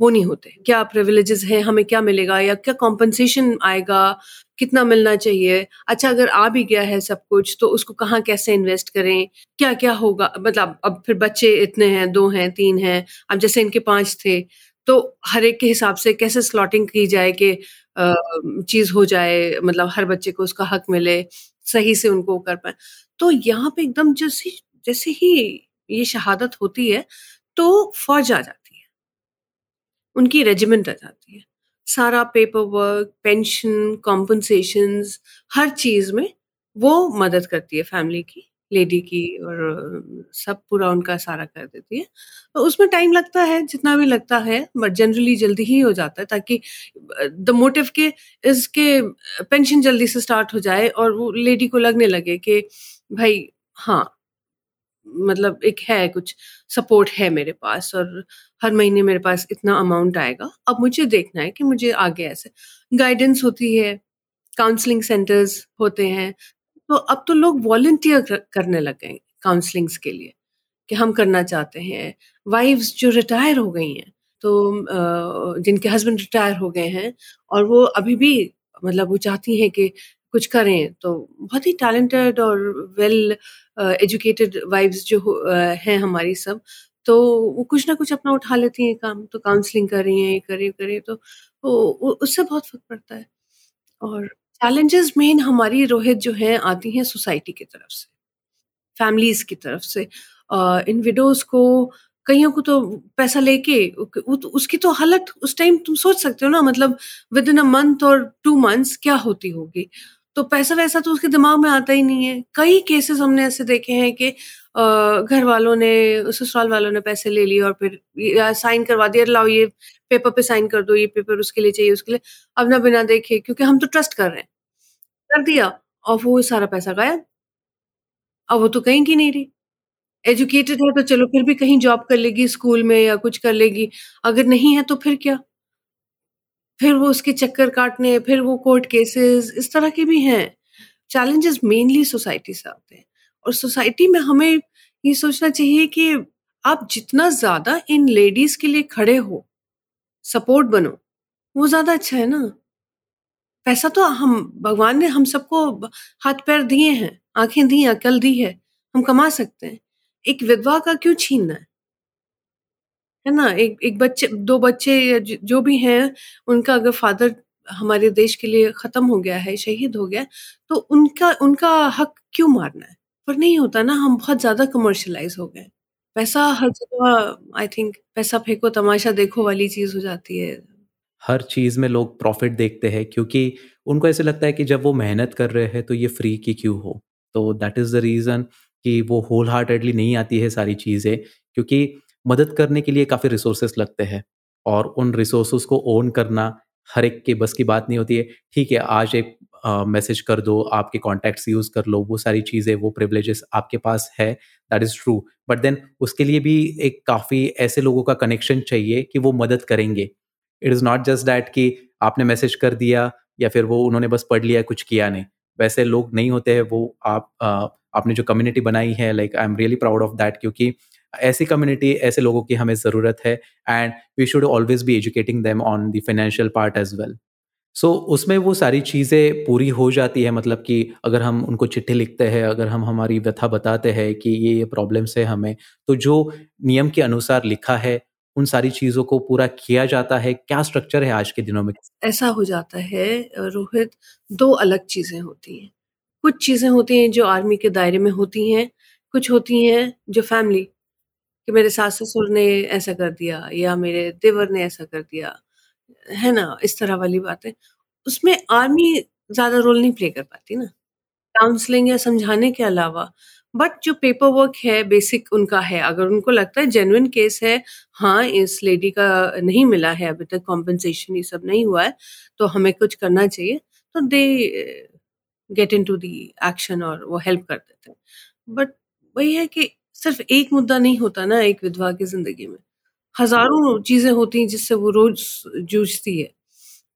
वो नहीं होते। क्या प्रिविलेजेस हैं, हमें क्या मिलेगा या क्या कॉम्पनसेशन आएगा, कितना मिलना चाहिए? अच्छा अगर आ भी गया है सब कुछ तो उसको कहाँ कैसे इन्वेस्ट करें? क्या-क्या होगा? मतलब अब फिर बच्चे इतने हैं, दो हैं, तीन हैं, अब जैसे इनके पाँच थे, तो हर एक के हिसाब से कैसे स्लॉटिंग की जाए कि चीज़ हो जाए मतलब हर बच्चे को उसका हक मिले, सही से उनको कर पाए। तो यहाँ पे एकदम जैसे जैसे ही ये शहादत होती है तो फौज आ जाती है। उनकी रेजिमेंट आ जाती है। सारा पेपर वर्क पेंशन कॉम्पनसेशन हर चीज़ में वो मदद करती है फैमिली की। लेडी की और सब पूरा उनका सारा कर देती है। तो उसमें टाइम लगता है, जितना भी लगता है, बट जनरली जल्दी ही हो जाता है, ताकि द मोटिव के इसके पेंशन जल्दी से स्टार्ट हो जाए और वो लेडी को लगने लगे कि, भाई हाँ मतलब एक है, कुछ सपोर्ट है मेरे पास और हर महीने मेरे पास इतना अमाउंट आएगा। अब मुझे देखना है कि मुझे आगे ऐसे गाइडेंस होती है काउंसलिंग सेंटर्स होते हैं तो अब तो लोग वॉल्टियर करने लग गए काउंसलिंग्स के लिए कि हम करना चाहते हैं वाइफ्स जो रिटायर हो गई हैं तो जिनके हस्बैंड रिटायर हो गए हैं और वो अभी भी मतलब वो चाहती हैं कि कुछ करें तो बहुत ही टैलेंटेड और वेल एजुकेटेड वाइफ्स जो हैं हमारी सब तो वो कुछ ना कुछ अपना उठा लेती हैं काम, तो काउंसलिंग कर रही हैं, ये कर कर तो उससे बहुत फ़र्क पड़ता है। और चैलेंजेस मेन हमारी रोहित जो है आती हैं सोसाइटी की तरफ़ से, फैमिलीज़ की तरफ़ से। इन विडोज़ को कईयों को तो पैसा लेके तो उसकी तो हालत उस टाइम तुम सोच सकते हो ना मतलब विद इन अ मंथ और टू मंथ्स क्या होती होगी। तो पैसा-वैसा तो उसके दिमाग में आता ही नहीं है। कई केसेस हमने ऐसे देखे हैं कि घर वालों ने, ससुराल वालों ने पैसे ले लिए और फिर साइन करवा दिया, लाओ ये पेपर पे साइन कर दो, ये पेपर उसके लिए चाहिए, उसके लिए। अब ना बिना देखे क्योंकि हम तो ट्रस्ट कर रहे हैं। कर दिया और वो सारा पैसा गायब। अब वो तो कहीं की नहीं रही। एजुकेटेड है तो चलो फिर भी कहीं जॉब कर लेगी स्कूल में या कुछ कर लेगी, अगर नहीं है तो फिर क्या? फिर वो उसके चक्कर काटने, फिर वो कोर्ट केसेस इस तरह के भी हैं। चैलेंजेस मेनली सोसाइटी से आते हैं और सोसाइटी में हमें ये सोचना चाहिए कि आप जितना ज़्यादा इन लेडीज़ के लिए खड़े हो, सपोर्ट बनो, वो ज़्यादा अच्छा है ना। पैसा तो हम भगवान ने हम सबको हाथ-पैर दिए हैं, आँखें दी अकल दी है, हम कमा सकते हैं। एक विधवा का क्यों छीनना है? है ना? एक एक बच्चे दो बच्चे जो भी हैं, उनका अगर फ़ादर हमारे देश के लिए ख़त्म हो गया है, शहीद हो गया तो उनका उनका हक क्यों मारना है? पर नहीं होता ना, हम बहुत ज़्यादा कमर्शलाइज हो गए। पैसा हर जगह आई थिंक पैसा फेंको, तमाशा देखो वाली चीज़ हो जाती है। हर चीज़ में लोग प्रॉफ़िट देखते हैं क्योंकि उनको ऐसे लगता है कि जब वो मेहनत कर रहे हैं तो ये फ्री की क्यों हो? तो दैट इज़ द रीज़न कि वो होल हार्टेडली नहीं आती है सारी चीज़ें, क्योंकि मदद करने के लिए काफ़ी रिसोर्सेस लगते हैं और उन रिसोर्सेस को ओन करना हर एक के बस की बात नहीं होती है ठीक है, आज एक मैसेज uh, कर दो आपके कॉन्टैक्ट्स यूज़ कर लो वो सारी चीज़ें वो प्रिवलेजेस आपके पास है that is true but then उसके लिए भी एक काफ़ी ऐसे लोगों का कनेक्शन चाहिए कि वो मदद करेंगे। It is not just that कि आपने मैसेज कर दिया या फिर वो उन्होंने बस पढ़ लिया कुछ किया नहीं। वैसे लोग नहीं होते हैं वो आप आ, आपने जो कम्युनिटी बनाई है like I am really proud of that क्योंकि ऐसी कम्युनिटी ऐसे लोगों की हमें ज़रूरत है and we should always be educating them on the financial part as well so so, उसमें वो सारी चीज़ें पूरी हो जाती है मतलब कि अगर हम उनको चिट्ठी लिखते हैं अगर हम हमारी व्यथा बताते हैं कि ये ये प्रॉब्लम्स है हमें तो जो नियम के अनुसार लिखा है उन सारी चीज़ों को पूरा किया जाता है। क्या स्ट्रक्चर है आज के दिनों में? ऐसा हो जाता है रोहित दो अलग चीज़ें होती हैं। कुछ चीज़ें होती हैं जो आर्मी के दायरे में होती हैं कुछ होती हैं जो फैमिली कि मेरे सास ससुर ने ऐसा कर दिया या मेरे देवर ने ऐसा कर दिया। है ना, इस तरह वाली बातें। उसमें आर्मी ज़्यादा रोल नहीं प्ले कर पाती ना। काउंसलिंग या समझाने के अलावा। बट जो पेपर वर्क है बेसिक उनका है। अगर उनको लगता है जेन्युइन केस है हाँ इस लेडी का नहीं मिला है, अभी तक कॉम्पनसेशन ये सब नहीं हुआ है तो हमें कुछ करना चाहिए। तो they get into the action और वो हेल्प कर देते हैं। बट वही है कि सिर्फ़ एक मुद्दा नहीं होता ना एक विधवा की ज़िंदगी में। हज़ारों चीज़ें होती हैं जिससे वो रोज जूझती है।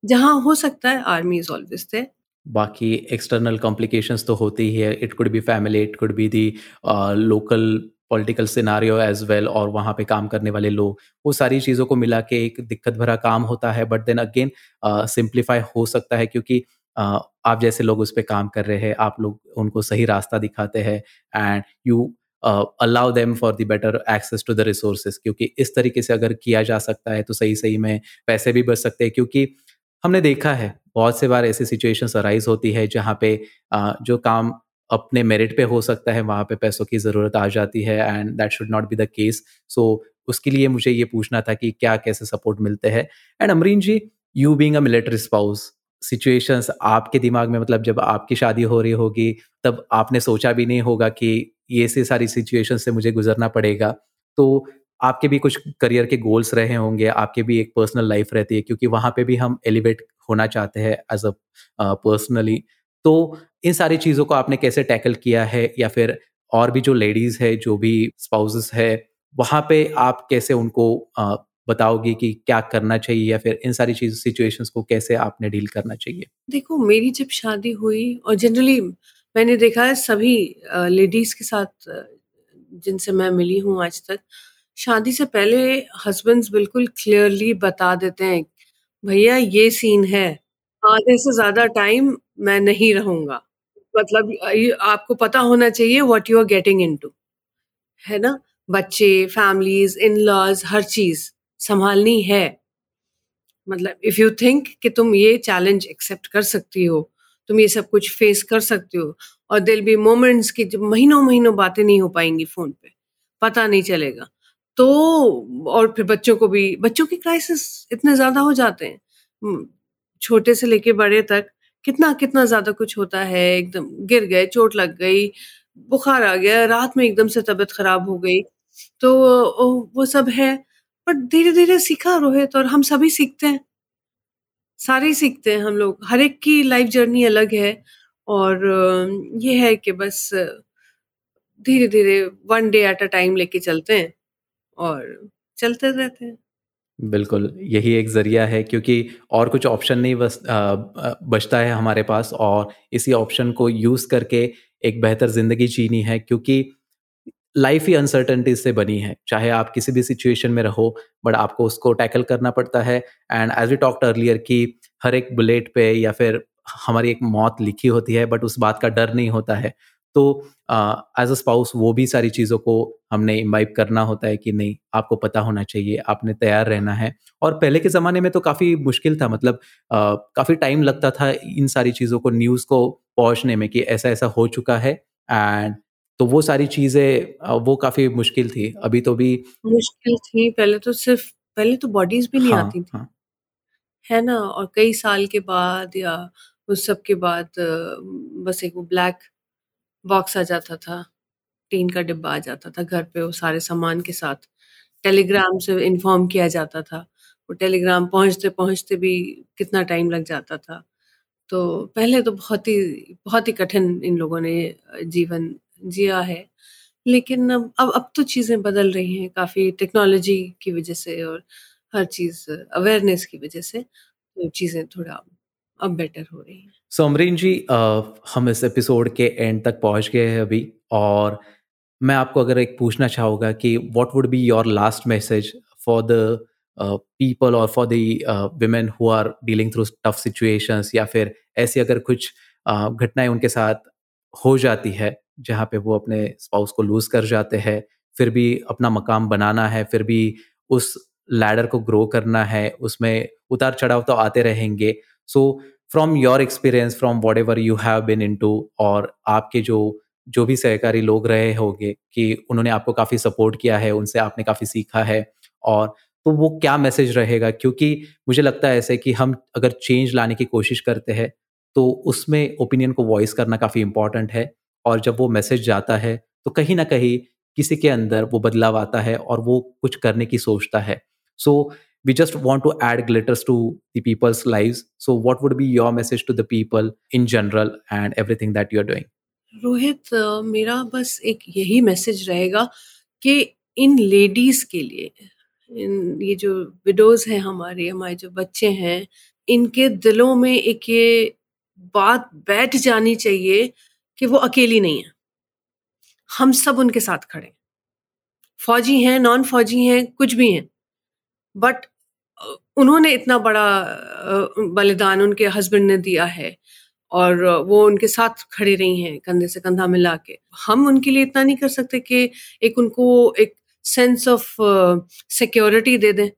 जहाँ हो सकता है आर्मी इज़ ऑलवेज थे बाकी एक्सटर्नल कॉम्प्लिकेशंस तो होती ही है। It could be family it could be the local political scenario as well और वहाँ पे काम करने वाले लोग। वो सारी चीज़ों को मिला के एक दिक्कत भरा काम होता है बट देन अगेन सिंप्लीफाई हो सकता है क्योंकि uh, आप जैसे लोग उस पर काम कर रहे हैं आप लोग उनको सही रास्ता दिखाते हैं and you allow them for the better access to the resources क्योंकि इस तरीके से अगर किया जा सकता है तो सही सही में पैसे भी बच सकते हैं क्योंकि हमने देखा है बहुत से बार ऐसी सिचुएशंस अराइज होती है जहाँ पे uh, जो काम अपने मेरिट पे हो सकता है वहाँ पे पैसों की ज़रूरत आ जाती है and that should not be the case so उसके लिए मुझे ये पूछना था कि क्या कैसे सपोर्ट मिलते हैं? And Amreen ji you being a military spouse situations आपके दिमाग में मतलब जब आपकी शादी हो रही होगी, तब आपने सोचा भी नहीं होगा कि ये से सारी सिचुएशन से मुझे गुजरना पड़ेगा। तो आपके भी कुछ करियर के गोल्स रहे होंगे, आपके भी एक पर्सनल लाइफ रहती है, क्योंकि वहाँ पे भी हम एलिवेट होना चाहते हैं एज अ पर्सनली तो इन सारी चीज़ों को आपने कैसे टैकल किया है? या फिर और भी जो लेडीज़ है, जो भी स्पाउसेस है, वहाँ पे आप कैसे उनको बताओगे कि क्या करना चाहिए या फिर इन सारी चीज़ सिचुएशंस को कैसे आपने डील करना चाहिए? देखो, मेरी जब शादी हुई और जनरली मैंने देखा है सभी लेडीज़ के साथ जिनसे मैं मिली हूँ आज तक, शादी से पहले हस्बैंड्स बिल्कुल क्लियरली बता देते हैं, भैया, ये सीन है, आधे से ज़्यादा टाइम मैं नहीं रहूँगा। मतलब आपको पता होना चाहिए what you are getting into है ना? बच्चे फैमिलीज़ इन लॉज हर चीज़। संभालनी है। मतलब इफ़ यू थिंक कि तुम ये चैलेंज एक्सेप्ट कर सकती हो, तुम ये सब कुछ फेस कर सकती हो, और दिल बी मोमेंट्स की जब महीनों महीनों बातें नहीं हो पाएँगी फ़ोन पे, पता नहीं चलेगा। तो और फिर बच्चों को भी, बच्चों की क्राइसिस इतने ज़्यादा हो जाते हैं। छोटे से लेके बड़े तक कितना कितना ज़्यादा कुछ होता है, एकदम गिर गए, चोट लग गई, बुखार आ गया, रात में एकदम से तबीयत खराब हो गई तो वो सब है। पर धीरे धीरे सीखा रोहित और हम सभी सीखते हैं। सारे सीखते हैं हम लोग। हर एक की लाइफ जर्नी अलग है और ये है कि बस धीरे धीरे one day at a time लेके चलते हैं और चलते रहते हैं। बिल्कुल, यही एक ज़रिया है क्योंकि और कुछ ऑप्शन नहीं बस बचता है हमारे पास और इसी ऑप्शन को यूज़ करके एक बेहतर ज़िंदगी जीनी है क्योंकि लाइफ ही अनसर्टनिटी से बनी है। चाहे आप किसी भी सिचुएशन में रहो बट आपको उसको टैकल करना पड़ता है। And as we talked earlier कि हर एक बुलेट पे या फिर हमारी एक मौत लिखी होती है बट उस बात का डर नहीं होता है। तो एज अ स्पाउस वो भी सारी चीज़ों को हमने इम्बाइब करना होता है कि नहीं, आपको पता होना चाहिए, आपने तैयार रहना है। और पहले के ज़माने में तो काफ़ी मुश्किल था मतलब काफ़ी टाइम लगता था इन सारी चीज़ों को न्यूज़ को पहुँचने में कि ऐसा ऐसा हो चुका है। एंड तो वो सारी चीज़ें वो काफ़ी मुश्किल थी। अभी तो भी मुश्किल थी। पहले तो सिर्फ़ पहले तो बॉडीज भी नहीं हाँ, आती थी। हाँ. है ना? और कई साल के बाद या उस सब के बाद बस एक वो ब्लैक बॉक्स आ जाता था। टीन का डिब्बा आ जाता था घर पे वो सारे सामान के साथ। टेलीग्राम से इन्फॉर्म किया जाता था। वो टेलीग्राम पहुँचते पहुँचते भी कितना टाइम लग जाता था। तो पहले तो बहुत ही बहुत ही कठिन इन लोगों ने जीवन जिया है। लेकिन अब अब अब तो चीज़ें बदल रही हैं काफ़ी टेक्नोलॉजी की वजह से और हर चीज़ अवेयरनेस की वजह से तो चीज़ें थोड़ा अब बेटर हो रही हैं। सो अमरीन जी हम इस एपिसोड के एंड तक पहुँच गए हैं अभी और मैं आपको अगर एक पूछना चाहूँगा कि what would be your last message for the people और for the women who are dealing through tough situations या फिर ऐसी अगर कुछ घटनाएँ उनके साथ हो जाती है जहाँ पे वो अपने स्पाउस को लूज कर जाते हैं, फिर भी अपना मकाम बनाना है, फिर भी उस लैडर को ग्रो करना है, उसमें उतार चढ़ाव तो आते रहेंगे। So from your experience from whatever you have been into और आपके जो जो भी सहकारी लोग रहे होंगे कि उन्होंने आपको काफ़ी सपोर्ट किया है, उनसे आपने काफ़ी सीखा है, और तो वो क्या मैसेज रहेगा? क्योंकि मुझे लगता है ऐसे कि हम अगर चेंज लाने की कोशिश करते हैं तो उसमें ओपिनियन को वॉइस करना काफ़ी इंपॉर्टेंट है। और जब वो मैसेज जाता है तो कहीं ना कहीं किसी के अंदर वो बदलाव आता है और वो कुछ करने की सोचता है। So we just want to add glitters to the life so what would be your message to the people in general and everything that you are doing Rohit मेरा बस एक यही मैसेज रहेगा कि इन लेडीज़ के लिए, इन ये जो विडोज हैं हमारे हमारे जो बच्चे हैं, इनके दिलों में एक ये बात बैठ जानी चाहिए कि वो अकेली नहीं है। हम सब उनके साथ खड़े फौजी हैं नॉन फौजी हैं, कुछ भी हैं। बट उन्होंने इतना बड़ा बलिदान उनके हस्बैंड ने दिया है और वो उनके साथ खड़ी रही हैं कंधे से कंधा मिला के। हम उनके लिए इतना नहीं कर सकते कि एक उनको एक सेंस ऑफ़ सिक्योरिटी दे दें।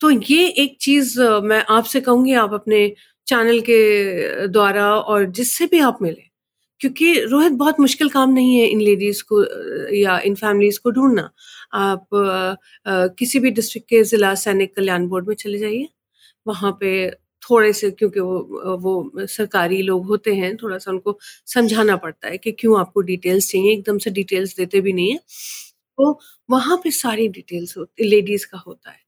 तो ये एक चीज़ मैं आपसे कहूँगी आप अपने चैनल के द्वारा और जिससे भी आप मिले। क्योंकि रोहित बहुत मुश्किल काम नहीं है इन लेडीज़ को या इन फैमिलीज़ को ढूंढना। आप आ, आ, किसी भी डिस्ट्रिक्ट के जिला सैनिक कल्याण बोर्ड में चले जाइए। वहाँ पे थोड़े से क्योंकि वो वो सरकारी लोग होते हैं थोड़ा सा उनको समझाना पड़ता है कि क्यों आपको डिटेल्स चाहिए। एकदम से डिटेल्स देते भी नहीं है। तो वहाँ पे सारी डिटेल्स लेडीज़ का होता है।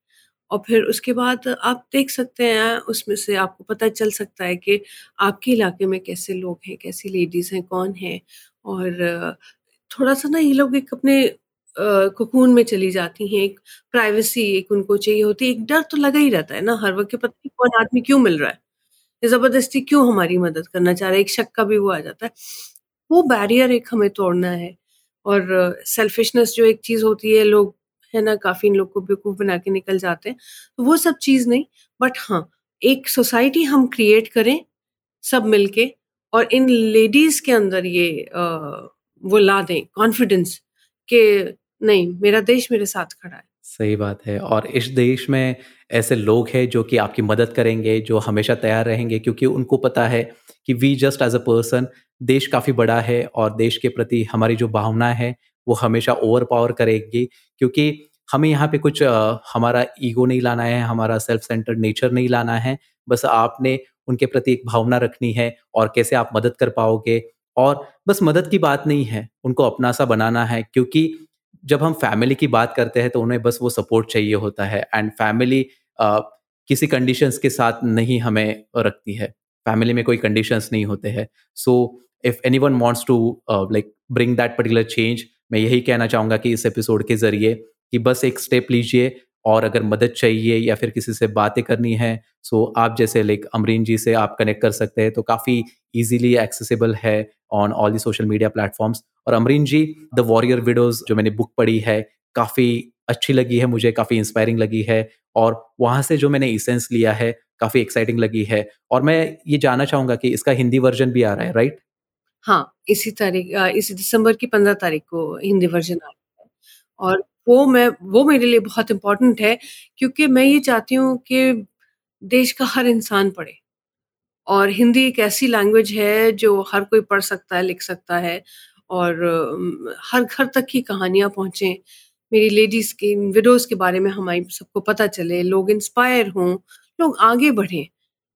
और फिर उसके बाद आप देख सकते हैं, उसमें से आपको पता चल सकता है कि आपके इलाके में कैसे लोग हैं, कैसी लेडीज़ हैं, कौन है? और थोड़ा सा ना ये लोग एक अपने कुकून में चली जाती हैं, एक प्राइवेसी एक उनको चाहिए होती है। एक डर तो लगा ही रहता है ना, हर वक्त पता नहीं कौन आदमी क्यों मिल रहा है। ज़बरदस्ती क्यों हमारी मदद करना चाह रहा है? एक शक का भी वो आ जाता है। वो बैरियर एक हमें तोड़ना है। और सेल्फिशनेस जो एक चीज़ होती है, लोग है ना काफ़ी इन लोग को बेवकूफ़ बना के निकल जाते हैं। तो वो सब चीज़ नहीं बट हाँ एक सोसाइटी हम क्रिएट करें सब मिलके और इन लेडीज़ के अंदर ये आ, वो ला दें कॉन्फिडेंस के नहीं मेरा देश मेरे साथ खड़ा है। सही बात है और इस देश में ऐसे लोग हैं जो कि आपकी मदद करेंगे जो हमेशा तैयार रहेंगे क्योंकि उनको पता है कि we just as a person देश काफ़ी बड़ा है और देश के प्रति हमारी जो भावना है वो हमेशा ओवर पावर करेगी क्योंकि हमें यहाँ पे कुछ आ, हमारा ईगो नहीं लाना है हमारा सेल्फ सेंटर्ड नेचर नहीं लाना है। बस आपने उनके प्रति एक भावना रखनी है और कैसे आप मदद कर पाओगे। और बस मदद की बात नहीं है उनको अपना सा बनाना है क्योंकि जब हम फैमिली की बात करते हैं तो उन्हें बस वो सपोर्ट चाहिए होता है। एंड फैमिली किसी कंडीशंस के साथ नहीं हमें रखती है। फैमिली में कोई कंडीशंस नहीं होते हैं। So if anyone wants to like bring that particular change मैं यही कहना चाहूँगा कि इस एपिसोड के ज़रिए कि बस एक स्टेप लीजिए और अगर मदद चाहिए या फिर किसी से बातें करनी है, सो आप जैसे लाइक अमरीन जी से आप कनेक्ट कर सकते हैं तो काफ़ी इजीली एक्सेसिबल है on all the social media platforms और Amreen ji the warrior widows जो मैंने बुक पढ़ी है, काफ़ी अच्छी लगी है मुझे, काफ़ी इंस्पायरिंग लगी है और वहाँ से जो मैंने इसेंस लिया है, काफ़ी एक्साइटिंग लगी है। और मैं ये जानना चाहूँगा कि इसका हिंदी वर्जन भी आ रहा है राइट हाँ इसी तारीख इसी दिसंबर की पंद्रह तारीख को हिंदी वर्जन आ रहा है। और वो मैं, वो मेरे लिए बहुत इम्पोर्टेंट है, क्योंकि मैं ये चाहती हूँ कि देश का हर इंसान पढ़े। और हिंदी एक ऐसी लैंग्वेज है जो हर कोई पढ़ सकता है, लिख सकता है, और हर घर तक की कहानियाँ पहुँचें। मेरी लेडीज़ की विडोज़ के बारे में हमारी सबको पता चले, लोग इंस्पायर हों, लोग आगे बढ़ें,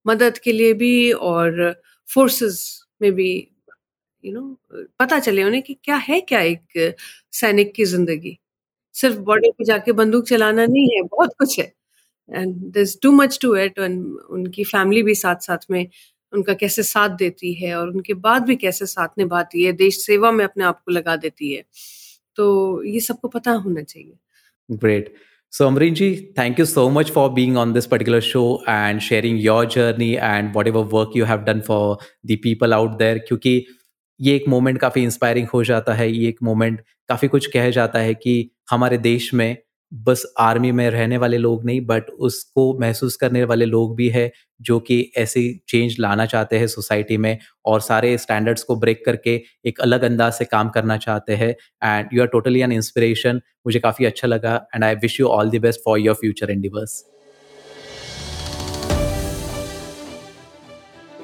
मदद के लिए भी और फोर्सेस में भी यू नो पता चले उन्हें कि क्या है क्या एक सैनिक की ज़िंदगी। सिर्फ़ बॉर्डर पे जाके बंदूक चलाना नहीं है बहुत कुछ है। And this too much to it उनकी फैमिली भी साथ साथ में उनका कैसे साथ देती है और उनके बाद भी कैसे साथ निभाती है देश सेवा में अपने आप को लगा देती है। तो ये सबको पता होना चाहिए। Great So, Amrinji, thank you so much for being on this particular show and sharing your journey and whatever work you have done for the people out there. क्योंकि ये एक मोमेंट काफ़ी इंस्पायरिंग हो जाता है, ये एक मोमेंट काफ़ी कुछ कह जाता है कि हमारे देश में बस आर्मी में रहने वाले लोग नहीं, बट उसको महसूस करने वाले लोग भी है, जो कि ऐसी चेंज लाना चाहते हैं सोसाइटी में और सारे स्टैंडर्ड्स को ब्रेक करके एक अलग अंदाज से काम करना चाहते हैं। And you are totally an inspiration, मुझे काफ़ी अच्छा लगा and I wish you all the best for your future endeavours.